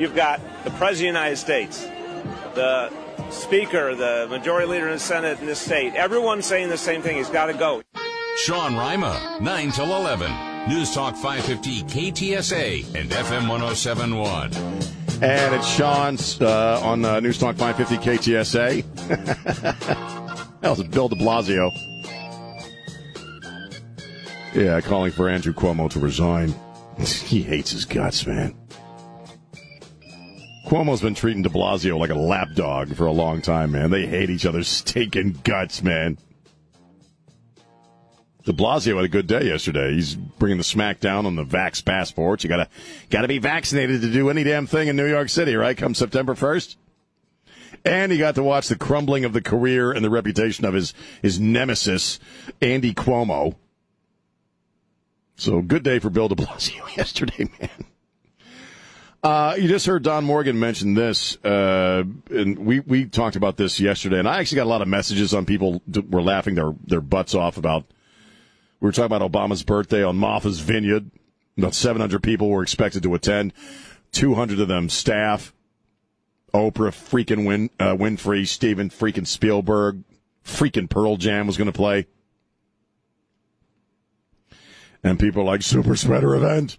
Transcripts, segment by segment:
you've got the President of the United States, the Speaker, the Majority Leader in the Senate in this state, everyone's saying the same thing. He's got to go. Sean Rima, 9 till 11. News Talk 550 KTSA and FM 1071. And it's Sean's uh, on uh, News Talk 550 KTSA. that was Bill de Blasio. Yeah, calling for Andrew Cuomo to resign. he hates his guts, man. Cuomo's been treating de Blasio like a lapdog for a long time, man. They hate each other's stinking guts, man. De Blasio had a good day yesterday. He's bringing the smack down on the vax passports. You gotta, gotta be vaccinated to do any damn thing in New York City, right? Come September 1st. And he got to watch the crumbling of the career and the reputation of his, his nemesis, Andy Cuomo. So good day for Bill de Blasio yesterday, man. Uh, you just heard Don Morgan mention this, uh, and we, we talked about this yesterday, and I actually got a lot of messages on people that were laughing their, their butts off about, we were talking about Obama's birthday on Martha's Vineyard. About 700 people were expected to attend, 200 of them staff. Oprah, freaking Win, uh, Winfrey, Steven freaking Spielberg, freaking Pearl Jam was going to play. And people like super spreader event.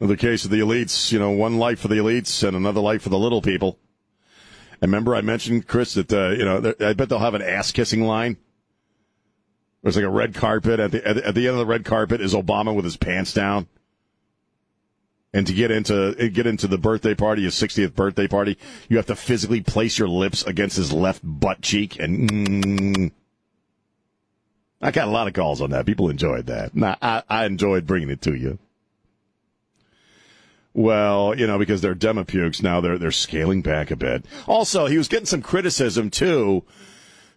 The case of the elites, you know, one life for the elites and another life for the little people. And remember, I mentioned Chris that uh, you know I bet they'll have an ass kissing line. There's like a red carpet at the at the end of the red carpet is Obama with his pants down. And to get into get into the birthday party, his 60th birthday party, you have to physically place your lips against his left butt cheek, and mm, I got a lot of calls on that. People enjoyed that. Nah, I, I enjoyed bringing it to you. Well, you know, because they're demopukes now, they're they're scaling back a bit. Also, he was getting some criticism too,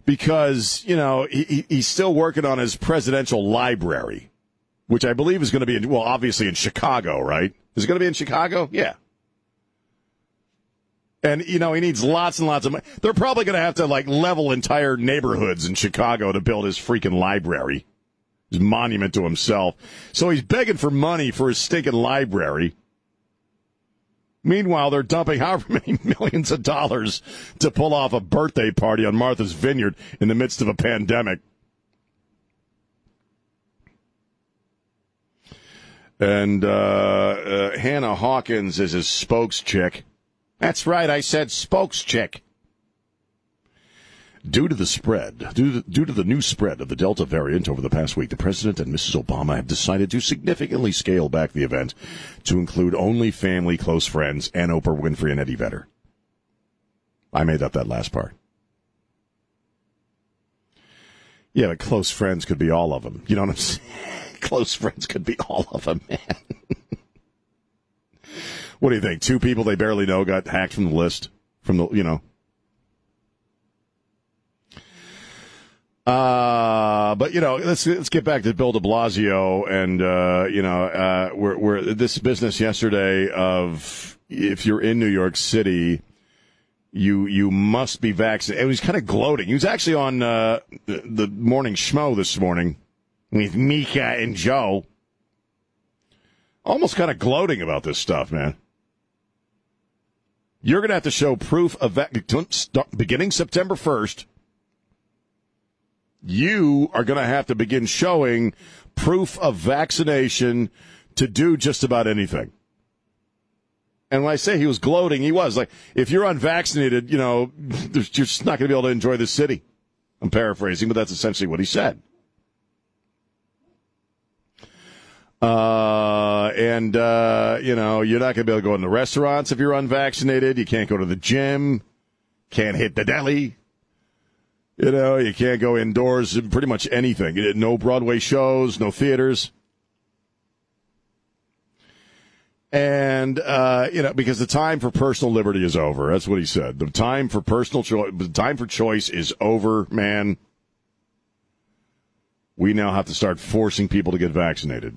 because you know he, he's still working on his presidential library, which I believe is going to be in, well, obviously in Chicago, right? Is it going to be in Chicago? Yeah. And you know he needs lots and lots of money. They're probably going to have to like level entire neighborhoods in Chicago to build his freaking library, his monument to himself. So he's begging for money for his stinking library. Meanwhile, they're dumping however many millions of dollars to pull off a birthday party on Martha's Vineyard in the midst of a pandemic. And uh, uh, Hannah Hankins is his spokes chick. That's right, I said spokes chick. Due to the spread, due to, due to the new spread of the Delta variant over the past week, the President and Mrs. Obama have decided to significantly scale back the event to include only family, close friends, and Oprah Winfrey and Eddie Vedder. I made up that last part. Yeah, but close friends could be all of them. You know what I'm saying? close friends could be all of them, man. what do you think? Two people they barely know got hacked from the list? From the, you know, Uh, but you know, let's let's get back to Bill De Blasio and uh, you know, uh, we're, we're this business yesterday of if you're in New York City, you you must be vaccinated. He was kind of gloating. He was actually on uh, the, the morning schmo this morning with Mika and Joe, almost kind of gloating about this stuff, man. You're going to have to show proof of that beginning September 1st you are going to have to begin showing proof of vaccination to do just about anything. And when I say he was gloating, he was like, if you're unvaccinated, you know, you're just not going to be able to enjoy the city. I'm paraphrasing, but that's essentially what he said. Uh, and, uh, you know, you're not going to be able to go into restaurants if you're unvaccinated. You can't go to the gym. Can't hit the deli. You know, you can't go indoors, pretty much anything. No Broadway shows, no theaters. And, uh, you know, because the time for personal liberty is over. That's what he said. The time for personal choice, the time for choice is over, man. We now have to start forcing people to get vaccinated.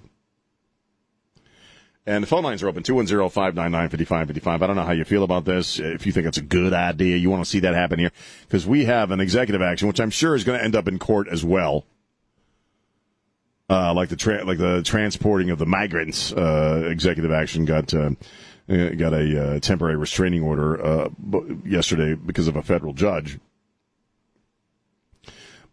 And the phone lines are open 210 599 5555. I don't know how you feel about this. If you think it's a good idea, you want to see that happen here. Because we have an executive action, which I'm sure is going to end up in court as well. uh, like the tra- like the transporting of the migrants. Uh, executive action got uh, got a uh, temporary restraining order uh, yesterday because of a federal judge.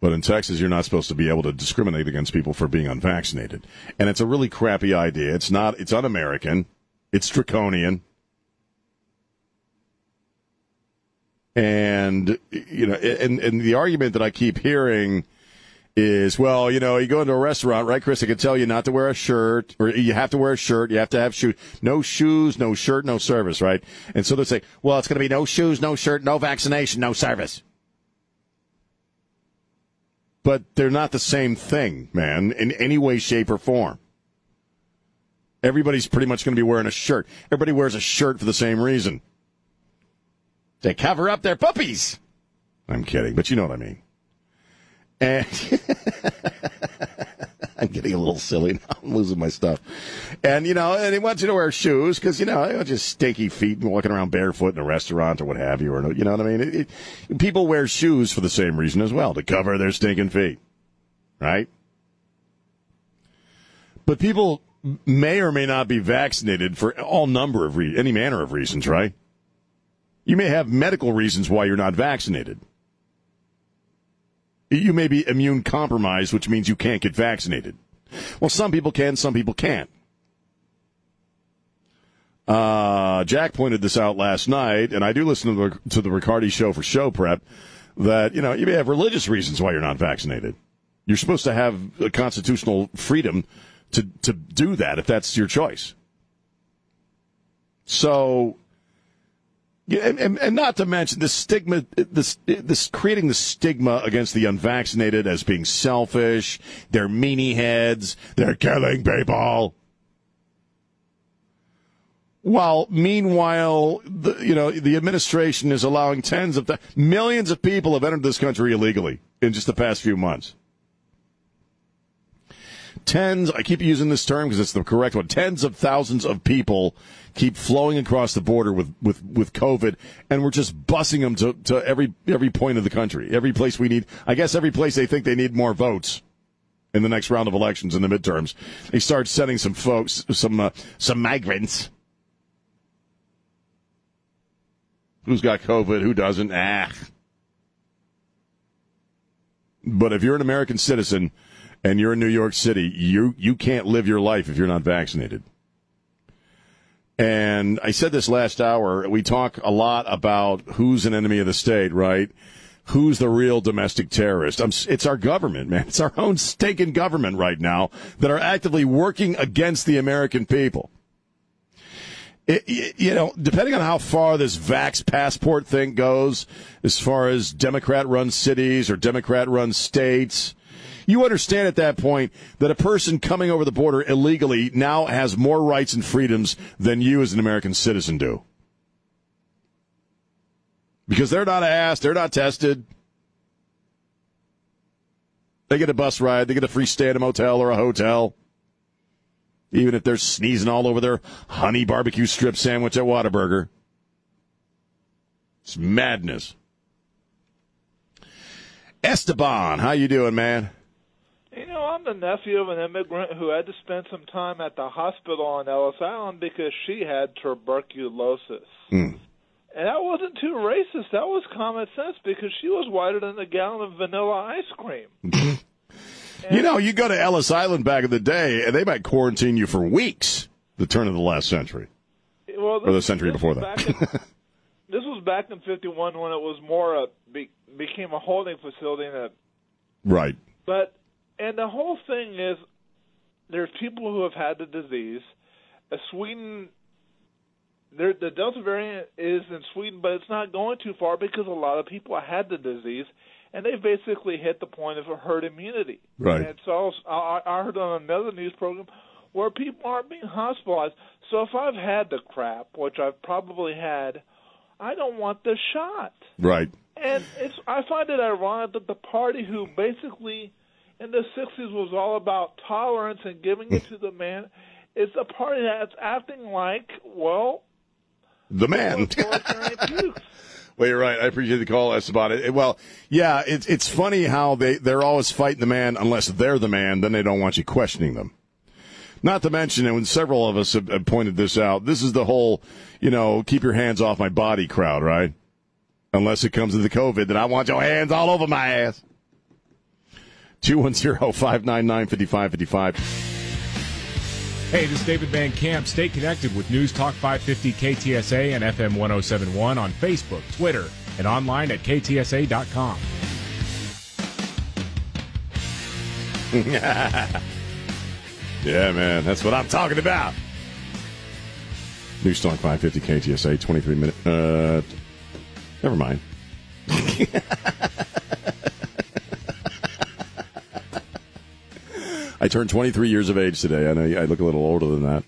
But in Texas, you're not supposed to be able to discriminate against people for being unvaccinated, and it's a really crappy idea. It's not. It's un-American. It's draconian. And you know, and and the argument that I keep hearing is well, you know, you go into a restaurant, right, Chris? I can tell you not to wear a shirt, or you have to wear a shirt. You have to have shoes, no shoes, no shirt, no service, right? And so they say, well, it's going to be no shoes, no shirt, no vaccination, no service but they're not the same thing, man, in any way, shape, or form. Everybody's pretty much going to be wearing a shirt. Everybody wears a shirt for the same reason. They cover up their puppies. I'm kidding, but you know what I mean. And getting a little silly now. I'm losing my stuff. And, you know, and he wants you to wear shoes because, you know, just stinky feet and walking around barefoot in a restaurant or what have you. Or, you know what I mean? It, it, people wear shoes for the same reason as well, to cover their stinking feet. Right? But people may or may not be vaccinated for all number of re- any manner of reasons, right? You may have medical reasons why you're not vaccinated. You may be immune compromised, which means you can't get vaccinated. Well, some people can, some people can't. Uh, Jack pointed this out last night, and I do listen to the, to the Riccardi show for show prep, that, you know, you may have religious reasons why you're not vaccinated. You're supposed to have a constitutional freedom to, to do that if that's your choice. So yeah, and, and, not to mention the stigma, this, this creating the stigma against the unvaccinated as being selfish. They're meanie heads. They're killing people. While meanwhile, the, you know, the administration is allowing tens of th- millions of people have entered this country illegally in just the past few months. Tens, I keep using this term because it's the correct one. Tens of thousands of people keep flowing across the border with, with, with COVID, and we're just busing them to, to every every point of the country, every place we need. I guess every place they think they need more votes in the next round of elections in the midterms. They start sending some folks, some uh, some migrants. Who's got COVID? Who doesn't? Ah. But if you're an American citizen and you're in New York City, you you can't live your life if you're not vaccinated. And I said this last hour. We talk a lot about who's an enemy of the state, right? Who's the real domestic terrorist? I'm, it's our government, man. It's our own stinking government right now that are actively working against the American people. It, you know, depending on how far this vax passport thing goes, as far as Democrat run cities or Democrat run states, you understand at that point that a person coming over the border illegally now has more rights and freedoms than you as an American citizen do. Because they're not asked, they're not tested. They get a bus ride, they get a free stay at a motel or a hotel. Even if they're sneezing all over their honey barbecue strip sandwich at Whataburger. It's madness. Esteban, how you doing, man? I'm the nephew of an immigrant who had to spend some time at the hospital on Ellis Island because she had tuberculosis. Mm. And that wasn't too racist. That was common sense because she was whiter than a gallon of vanilla ice cream. you know, you go to Ellis Island back in the day, and they might quarantine you for weeks. The turn of the last century, well, this, or the century before that. In, this was back in '51 when it was more a be, became a holding facility. And a, right. But and the whole thing is there's people who have had the disease. Uh, Sweden, there, the Delta variant is in Sweden, but it's not going too far because a lot of people had the disease, and they basically hit the point of a herd immunity. Right. And so I, I heard on another news program where people aren't being hospitalized. So if I've had the crap, which I've probably had, I don't want the shot. Right. And it's I find it ironic that the party who basically in the 60s was all about tolerance and giving it to the man. It's a party that's acting like, well, the man. Well, you're right. I appreciate the call, Esteban. It, well, yeah, it's it's funny how they they're always fighting the man unless they're the man. Then they don't want you questioning them. Not to mention, and when several of us have, have pointed this out, this is the whole, you know, keep your hands off my body crowd, right? Unless it comes to the COVID, then I want your hands all over my ass. 210-599-5555. Hey, this is David Van Camp. Stay connected with News Talk 550 KTSA and FM 1071 on Facebook, Twitter, and online at ktsa.com. Yeah, man, that's what I'm talking about. News Talk 550 KTSA, 23 minute. Uh, never mind. I turned 23 years of age today. I know I look a little older than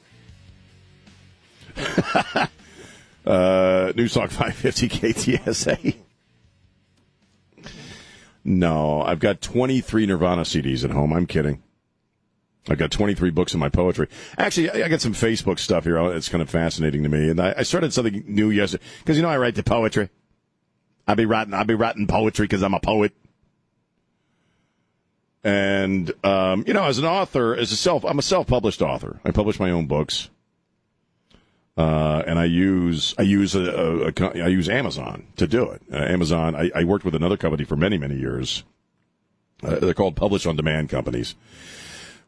that. uh, News Talk 550 KTSA. No, I've got 23 Nirvana CDs at home. I'm kidding. I've got 23 books in my poetry. Actually, I got some Facebook stuff here. It's kind of fascinating to me. And I, started something new yesterday because, you know, I write the poetry. I'll be writing, I'll be writing poetry because I'm a poet. And, um, you know, as an author, as a self, I'm a self-published author. I publish my own books. Uh, and I use, I use a, a, a, I use Amazon to do it. Uh, Amazon, I, I, worked with another company for many, many years. Uh, they're called publish on demand companies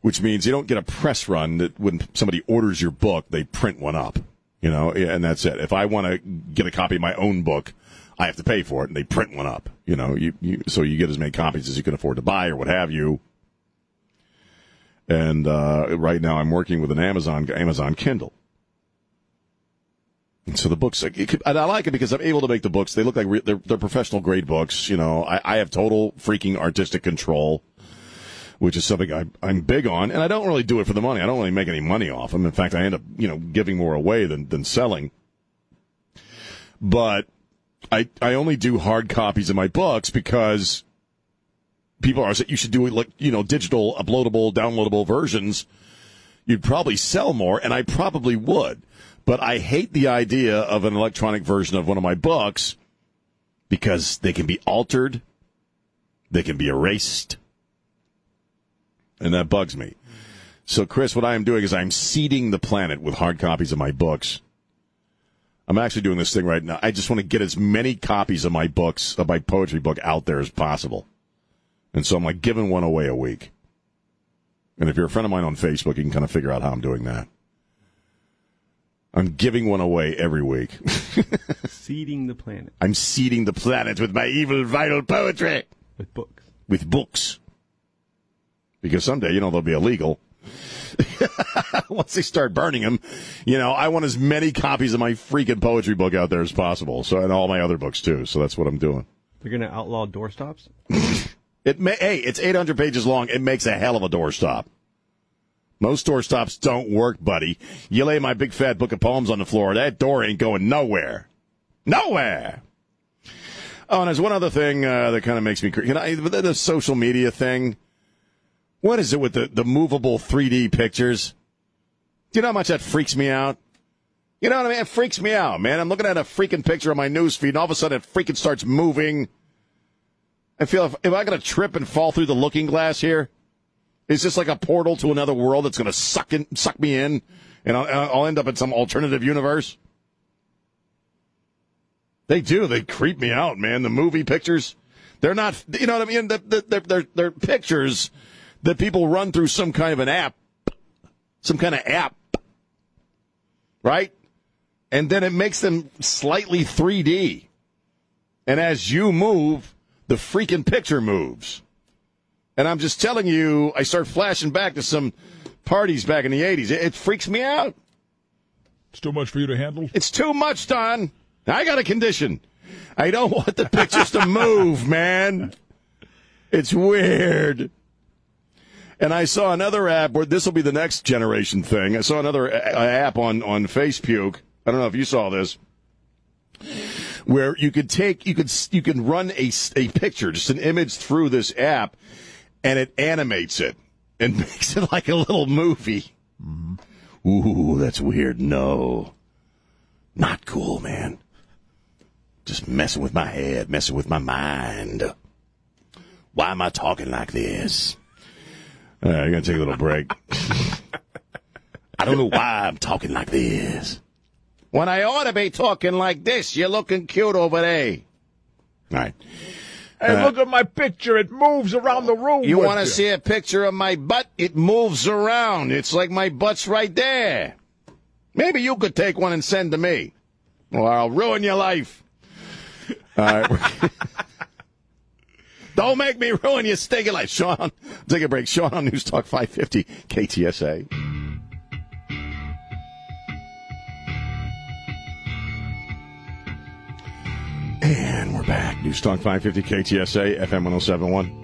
which means you don't get a press run that when somebody orders your book, they print one up, you know, and that's it. If I want to get a copy of my own book, I have to pay for it, and they print one up, you know, you, you so you get as many copies as you can afford to buy or what have you. And uh, right now, I'm working with an Amazon Amazon Kindle. And so the books, could, I like it because I'm able to make the books. They look like re- they're, they're professional grade books. You know, I, I have total freaking artistic control which is something I, I'm big on. And I don't really do it for the money. I don't really make any money off them. In fact, I end up, you know, giving more away than, than selling. But I, I only do hard copies of my books because people are saying you should do like, you know, digital, uploadable, downloadable versions. You'd probably sell more, and I probably would. But I hate the idea of an electronic version of one of my books because they can be altered, they can be erased, and that bugs me. So, Chris, what I am doing is I'm seeding the planet with hard copies of my books. I'm actually doing this thing right now. I just want to get as many copies of my books, of my poetry book out there as possible. And so I'm like giving one away a week. And if you're a friend of mine on Facebook, you can kind of figure out how I'm doing that. I'm giving one away every week. seeding the planet. I'm seeding the planet with my evil vital poetry. With books. With books because someday, you know, they'll be illegal. Once they start burning them, you know, I want as many copies of my freaking poetry book out there as possible. So, and all my other books too. So that's what I'm doing. They're going to outlaw doorstops? it may, hey, it's 800 pages long. It makes a hell of a doorstop. Most doorstops don't work, buddy. You lay my big fat book of poems on the floor, that door ain't going nowhere. Nowhere! Oh, and there's one other thing uh, that kind of makes me crazy. You know, the, the social media thing. What is it with the, the movable 3D pictures? Do you know how much that freaks me out? You know what I mean? It freaks me out, man. I'm looking at a freaking picture on my news feed, and all of a sudden it freaking starts moving. I feel if, if I got to trip and fall through the looking glass here, is this like a portal to another world that's going to suck in, suck me in, and I'll, I'll end up in some alternative universe? They do. They creep me out, man. The movie pictures, they're not. You know what I mean? They're, they're, they're pictures that people run through some kind of an app, some kind of app, right? And then it makes them slightly 3D. And as you move, the freaking picture moves. And I'm just telling you, I start flashing back to some parties back in the 80s. It, it freaks me out. It's too much for you to handle? It's too much, Don. I got a condition. I don't want the pictures to move, man. It's weird. And I saw another app where this will be the next generation thing. I saw another app on on FacePuke. I don't know if you saw this, where you could take you could you can run a a picture, just an image through this app, and it animates it and makes it like a little movie. Mm-hmm. Ooh, that's weird. No, not cool, man. just messing with my head, messing with my mind. Why am I talking like this? All right, I'm going to take a little break. I don't know why I'm talking like this. When I ought to be talking like this, you're looking cute over there. All right. Hey, uh, look at my picture. It moves around the room. You want to see a picture of my butt? It moves around. It's like my butt's right there. Maybe you could take one and send to me, or I'll ruin your life. All right. Don't make me ruin your stinking life, Sean. Take a break. Sean on News Talk 550 KTSA. And we're back. News Talk 550 KTSA, FM 1071.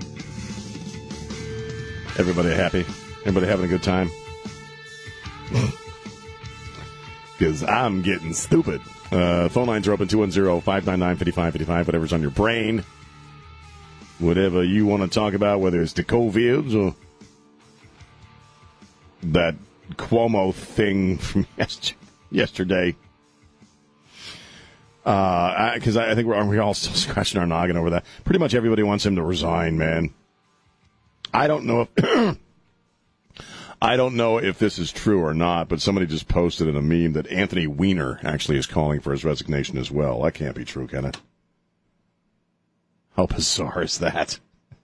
Everybody happy? Everybody having a good time? Because I'm getting stupid. Uh, phone lines are open 210 599 5555, whatever's on your brain. Whatever you want to talk about, whether it's the COVIDs or that Cuomo thing from yesterday. Uh, because I, I think we're, we all still scratching our noggin over that? Pretty much everybody wants him to resign, man. I don't know if I don't know if this is true or not, but somebody just posted in a meme that Anthony Weiner actually is calling for his resignation as well. That can't be true, can it? How bizarre is that?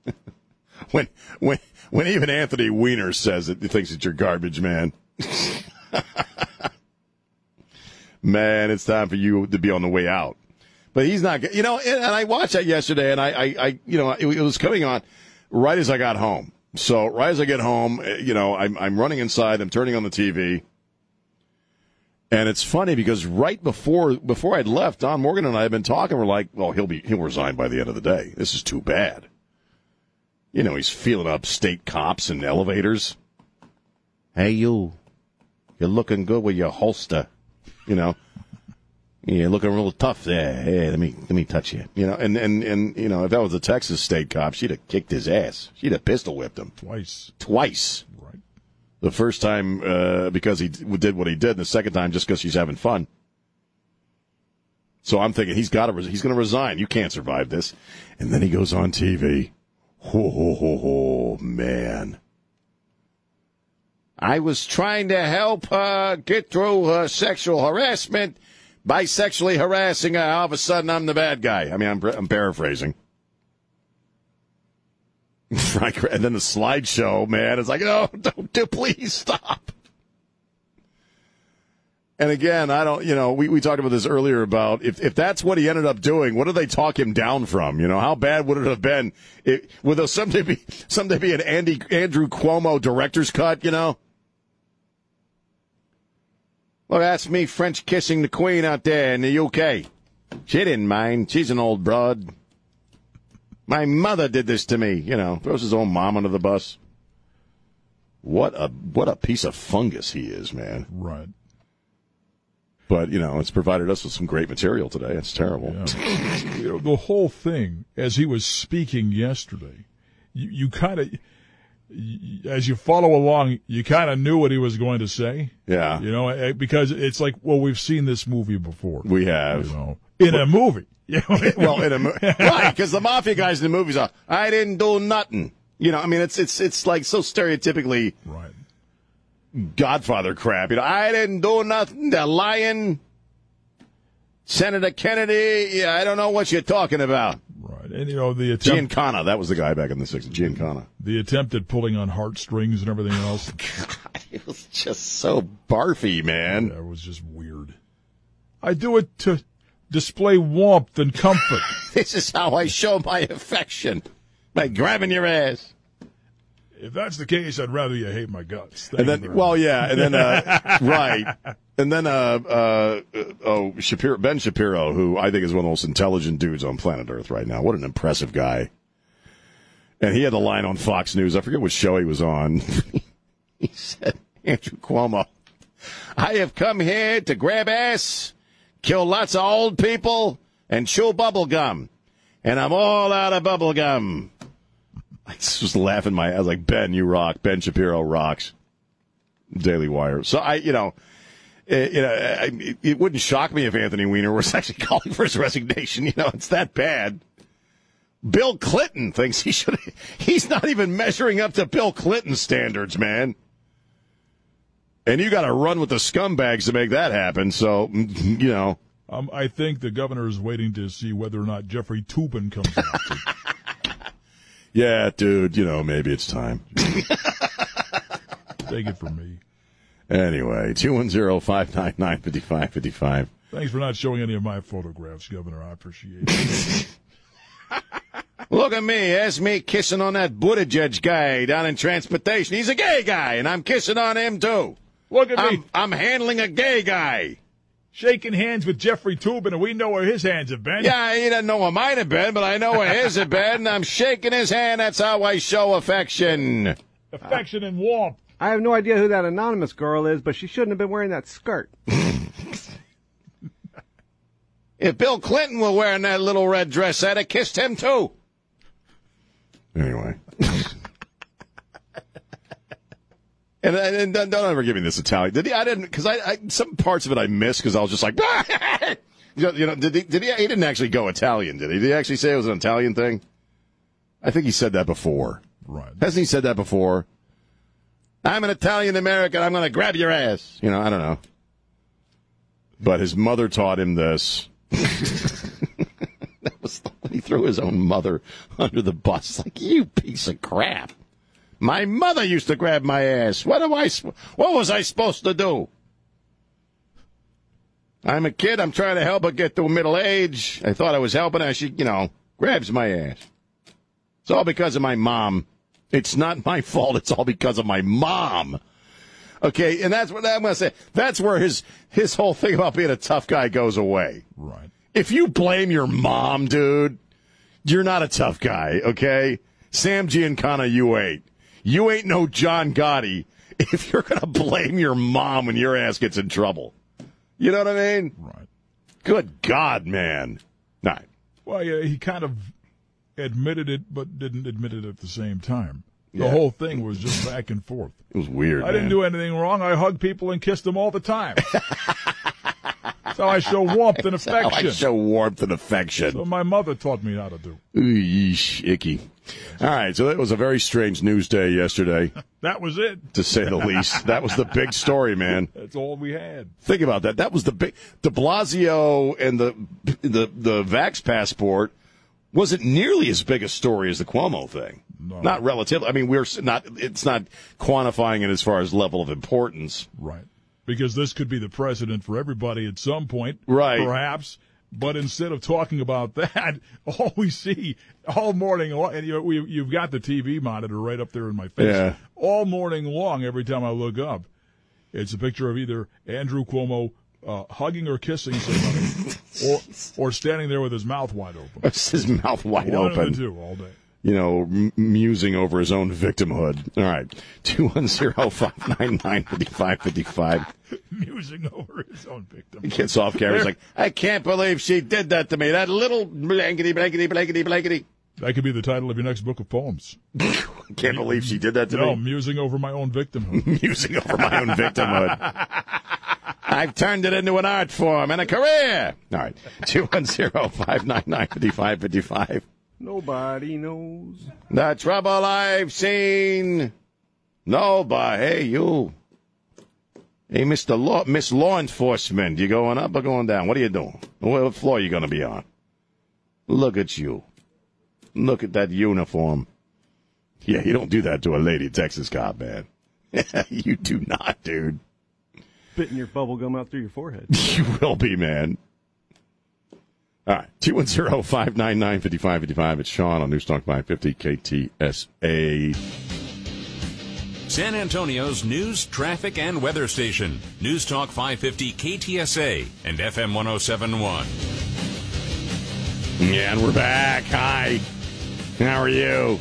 when when when even Anthony Weiner says it, he thinks it's your garbage, man. man, it's time for you to be on the way out. But he's not. You know, and, and I watched that yesterday, and I, I, I you know, it, it was coming on right as I got home. So right as I get home, eh, you know, I'm I'm running inside. I'm turning on the TV. And it's funny because right before before I'd left, Don Morgan and I had been talking. We're like, well, he'll be he'll resign by the end of the day. This is too bad. You know, he's feeling up state cops and elevators. Hey, you, you're looking good with your holster. You know, you're looking real tough there. Hey, let me let me touch you. You know, and and and you know, if that was a Texas state cop, she'd have kicked his ass. She'd have pistol whipped him twice. twice. The first time uh, because he did what he did, and the second time just because she's having fun. So I'm thinking he's got to he's going to resign. You can't survive this. And then he goes on TV. Ho ho ho ho man. I was trying to help her get through her sexual harassment by sexually harassing her. All of a sudden, I'm the bad guy. I mean, I'm, I'm paraphrasing. And then the slideshow, man, it's like, oh, don't do, please stop. And again, I don't, you know, we, we talked about this earlier about if, if that's what he ended up doing, what did they talk him down from? You know, how bad would it have been? It, would there someday be, someday be an Andy, Andrew Cuomo director's cut, you know? Well, that's me French kissing the Queen out there in the UK. She didn't mind. She's an old broad. My mother did this to me, you know, throws his own mom under the bus. What a what a piece of fungus he is, man. Right. But you know, it's provided us with some great material today. It's terrible. You know, the whole thing, as he was speaking yesterday, you, you kind of, as you follow along, you kind of knew what he was going to say. Yeah, You know, eh, because it's like, well, we've seen this movie before. we have. You know, in a movie. You know, well, in a mo- right, because the mafia guys in the movies are. I didn't do nothing. You know, I mean, it's it's it's like so stereotypically right. Godfather crap. You know, I didn't do nothing. The lying Senator Kennedy. Yeah, I don't know what you're talking about. And, you know, the attempt, Giancana, that was the guy back in the 60s. Giancana. the attempt at pulling on heartstrings and everything else, It was just so barfy, man. that was just weird. I do it to display warmth and comfort. This is how I show my affection by grabbing your ass. If that's the case, I'd rather you hate my guts. Thank And then, well, yeah, and then, uh, right. And then, uh, uh, oh, Shapiro, Ben Shapiro, who I think is one of the most intelligent dudes on planet Earth right now. What an impressive guy. And he had a line on Fox News. I forget what show he was on. he said, Andrew Cuomo, I have come here to grab ass, kill lots of old people, and chew bubble gum. And I'm all out of bubble gum. I just was laughing my I was like, Ben, you rock. Ben Shapiro rocks. Daily Wire. So I, you know, it, you know, I, it wouldn't shock me if Anthony Weiner was actually calling for his resignation. You know, it's that bad. Bill Clinton thinks he should. He's not even measuring up to Bill Clinton standards, man. And you got to run with the scumbags to make that happen. So, you know. Um, I think the governor is waiting to see whether or not Jeffrey Toobin comes out. Yeah, dude, you know, maybe it's time. Take it from me. Anyway, 210-599-5555. Thanks for not showing any of my photographs, Governor. I appreciate it. Look at me. There's me kissing on that Buttigieg guy down in transportation. He's a gay guy, and I'm kissing on him, too. Look at I'm, me I'm handling a gay guy. Shaking hands with Jeffrey Toobin, and we know where his hands have been. Yeah, he doesn't know where mine have been, but I know where his have been, and I'm shaking his hand. That's how I show affection. Affection and warmth. I have no idea who that anonymous girl is, but she shouldn't have been wearing that skirt. If Bill Clinton were wearing that little red dress, I'd have kissed him, too. Anyway. And, and, and don't ever give me this Italian. Did he? I didn't because I, I some parts of it I missed because I was just like, you know, did he? Did he? He didn't actually go Italian, did he? Did he actually say it was an Italian thing? I think he said that before. Right. Hasn't he said that before? I'm an Italian American. I'm going to grab your ass. You know, I don't know. But his mother taught him this. that was when he threw his own mother under the bus. Like you piece of crap. My mother used to grab my ass. What am I? What was I supposed to do? I'm a kid. I'm trying to help her get to middle age. I thought I was helping her. She, you know, grabs my ass. It's all because of my mom. It's not my fault. It's all because of my mom. Okay, and that's what I'm going to say. That's where his his whole thing about being a tough guy goes away. Right. If you blame your mom, dude, you're not a tough guy, okay? Sam Giancana, you ain't. You ain't no John Gotti if you're going to blame your mom when your ass gets in trouble. You know what I mean? Right. Good God, man. All right. Well, yeah, he kind of admitted it, but didn't admit it at the same time. The Yeah. whole thing was just back and forth. It was weird. I didn't do anything wrong. I hugged people and kissed them all the time. That's how I show warmth and How I affection. show warmth and affection. So my mother taught me how to do. Ooh, yeesh, icky. All right, so that was a very strange news day yesterday, That was it. to say the least. That was the big story, man. That's all we had. Think about that. That was the big. De Blasio and the the the Vax passport wasn't nearly as big a story as the Cuomo thing. No. Not relative. I mean, we're not. It's not quantifying it as far as level of importance. Right. Because this could be the precedent for everybody at some point. Right. Perhaps. But instead of talking about that, all we see all morning long, and you, we, you've got the TV monitor right up there in my face. Yeah. All morning long, every time I look up, it's a picture of either Andrew Cuomo uh, hugging or kissing somebody, or or standing there with his mouth wide open. That's his mouth wide One open. of the two all day. You know, m- musing over his own victimhood. All right. 210-599-5555. Musing over his own victim. He gets off camera. He's like, I can't believe she did that to me. That little blankety, blankety, blankety, blankety. That could be the title of your next book of poems. Can't believe she did that to No, me. No, musing over my own victimhood. Musing over my own victimhood. I've turned it into an art form and a career. All right. 210-599-5555. Nobody knows. The trouble I've seen. Nobody. Hey, you. Hey, Mr. Law, Miss Law Enforcement, you going up or going down? What are you doing? What floor are you going to be on? Look at you. Look at that uniform. Yeah, you don't do that to a lady Texas cop, man. you do not, dude. Spitting your bubble gum out through your forehead. You will be, man. All right, 210-599-5555. It's Sean on Newstalk 550 KTSA. San Antonio's news, traffic, and weather station. News Talk 550 KTSA and FM 1071. Yeah, and we're back. Hi. How are you?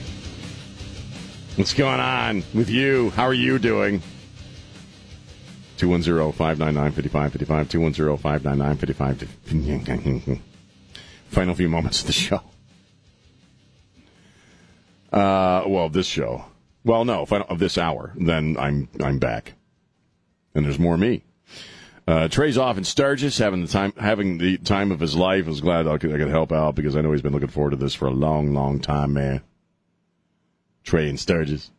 What's going on with you? How are you doing? 210-599-5555, 210-599-5555. Final few moments of the show. Uh, well, this show. Well, no, final, of this hour. Then I'm I'm back, and there's more me. Uh, Trey's off in Sturgis, having the time having the time of his life. I was glad I could, I could help out because I know he's been looking forward to this for a long, long time, man. Trey in Sturgis.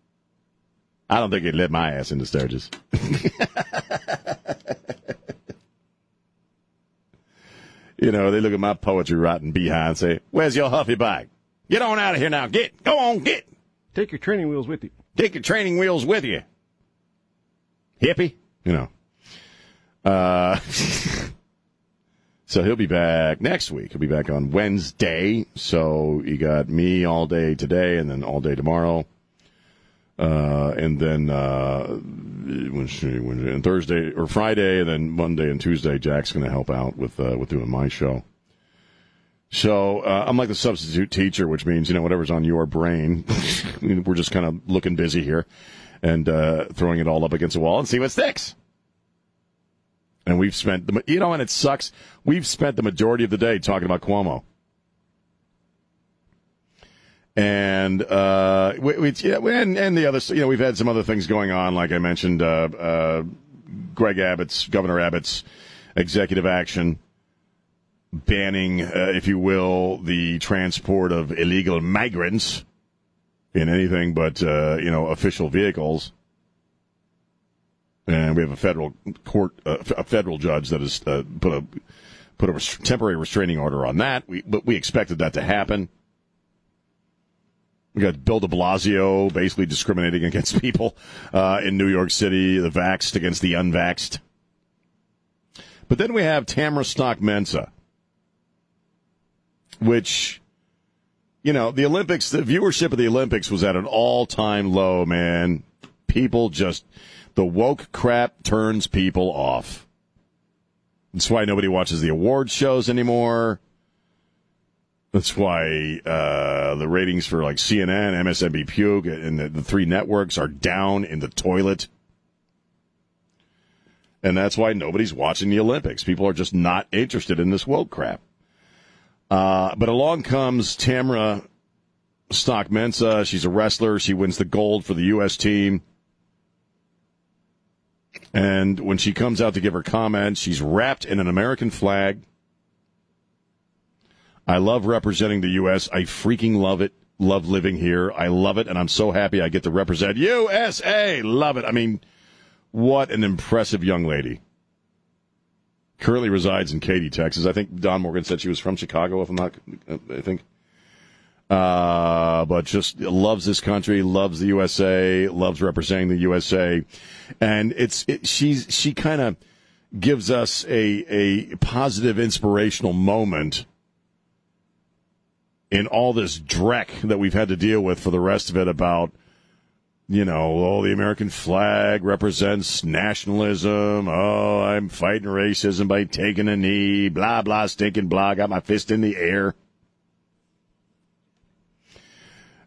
I don't think he'd let my ass into Sturgis. you know, they look at my poetry writing behind and say, Where's your Huffy bag? Get on out of here now. Get. Go on, get. Take your training wheels with you. Take your training wheels with you. Hippie. You know. Uh, so he'll be back next week. He'll be back on Wednesday. So you got me all day today and then all day tomorrow. Uh, and then uh, Wednesday, Wednesday, and Thursday or Friday, and then Monday and Tuesday, Jack's going to help out with uh, with doing my show. So uh, I'm like the substitute teacher, which means you know whatever's on your brain. we're just kind of looking busy here and uh, throwing it all up against the wall and see what sticks. And we've spent the you know, and it sucks. We've spent the majority of the day talking about Cuomo. And uh, we, we, yeah, and, and the other, you know, we've had some other things going on, like I mentioned, uh, uh, Greg Abbott's, Governor Abbott's executive action banning, uh, if you will, the transport of illegal migrants in anything but, uh, you know, official vehicles. And we have a federal court, uh, a federal judge that has put a put a temporary restraining order on that. We, but we expected that to happen. We got Bill de Blasio basically discriminating against people uh, in New York City, the vaxxed against the unvaxxed. But then we have Tamyra Stock Mensah, which, you know, the Olympics, the viewership of the Olympics was at an all time low, man. People just, the woke crap turns people off. That's why nobody watches the award shows anymore. That's why uh, the ratings for like CNN, MSNBC, and the, the three networks are down in the toilet. And that's why nobody's watching the Olympics. People are just not interested in this woke crap. Uh, but along comes Tamyra Stock Mensah. She's a wrestler. She wins the gold for the U.S. team. And when she comes out to give her comments, she's wrapped in an American flag. I love representing the U.S. I freaking love it. Love living here. I love it. And I'm so happy I get to represent USA. Love it. I mean, what an impressive young lady. Currently resides in Katy, Texas. I think Don Morgan said she was from Chicago, if I'm not, I think. Uh, but just loves this country, loves the USA, loves representing the USA. And it's, it, she's, she kind of gives us a, a positive, inspirational moment in all this dreck that we've had to deal with for the rest of it about, you know, oh, the American flag represents nationalism. Oh, I'm fighting racism by taking a knee. Blah, blah, stinking blah. Got my fist in the air.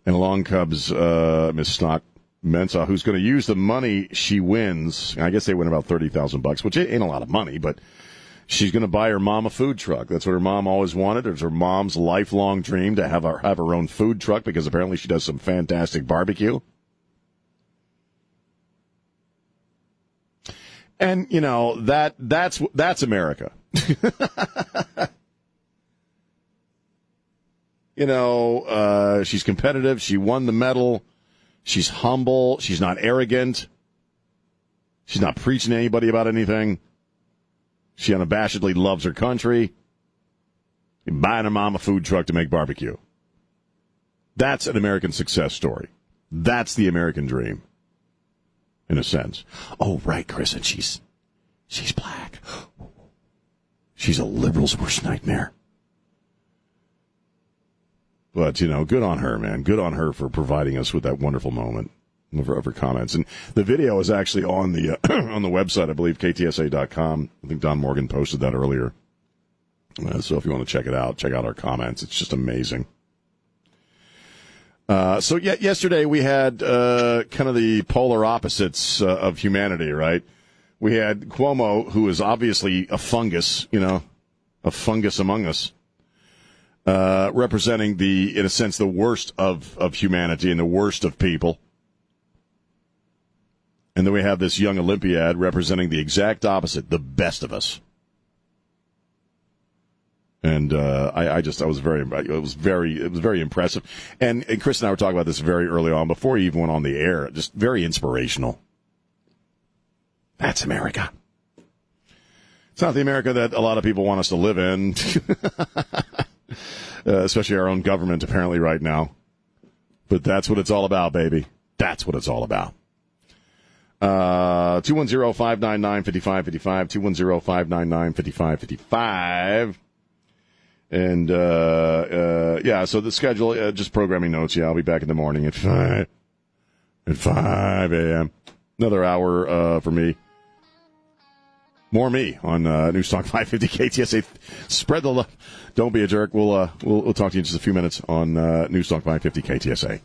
And along comes uh, Miss Stock Mensah, who's going to use the money she wins. I guess they win about thirty thousand bucks, which ain't a lot of money, but she's going to buy her mom a food truck. That's what her mom always wanted. It's her mom's lifelong dream to have her have her own food truck because apparently she does some fantastic barbecue. And you know that that's that's America. you know, uh, she's competitive. She won the medal. She's humble. She's not arrogant. She's not preaching to anybody about anything. She unabashedly loves her country. Buying her mom a food truck to make barbecue. That's an American success story. That's the American dream, in a sense. Oh, right, Chris, and she's she's black. She's a liberal's worst nightmare. But, you know, good on her, man. Good on her for providing us with that wonderful moment of her, comments. And the video is actually on the uh, on the website, I believe, ktsa.com. I think Don Morgan posted that earlier. Uh, so if you want to check it out, check out our comments. It's just amazing. Uh, so yeah, yesterday we had uh, kind of the polar opposites uh, of humanity, right? We had Cuomo, who is obviously a fungus, you know, a fungus among us uh, representing the, in a sense, the worst of, of humanity and the worst of people. And then we have this young Olympiad representing the exact opposite, the best of us. And uh, I, I, just I was very it was very it was very impressive. And, and Chris and I were talking about this very early on before he even went on the air. Just very inspirational. That's America. It's not the America that a lot of people want us to live in, uh, especially our own government apparently right now. But that's what it's all about, baby. That's what it's all about. Uh, 210-599-5555, 210-599-5555. And, uh, uh, yeah, so the schedule, uh, just programming notes. Yeah, I'll be back in the morning at 5, at 5 a.m. Another hour, uh, for me. More me on, uh, Newstalk 550 KTSA. Spread the love. Don't be a jerk. We'll, uh, we'll, we'll talk to you in just a few minutes on, uh, Newstalk 550 KTSA.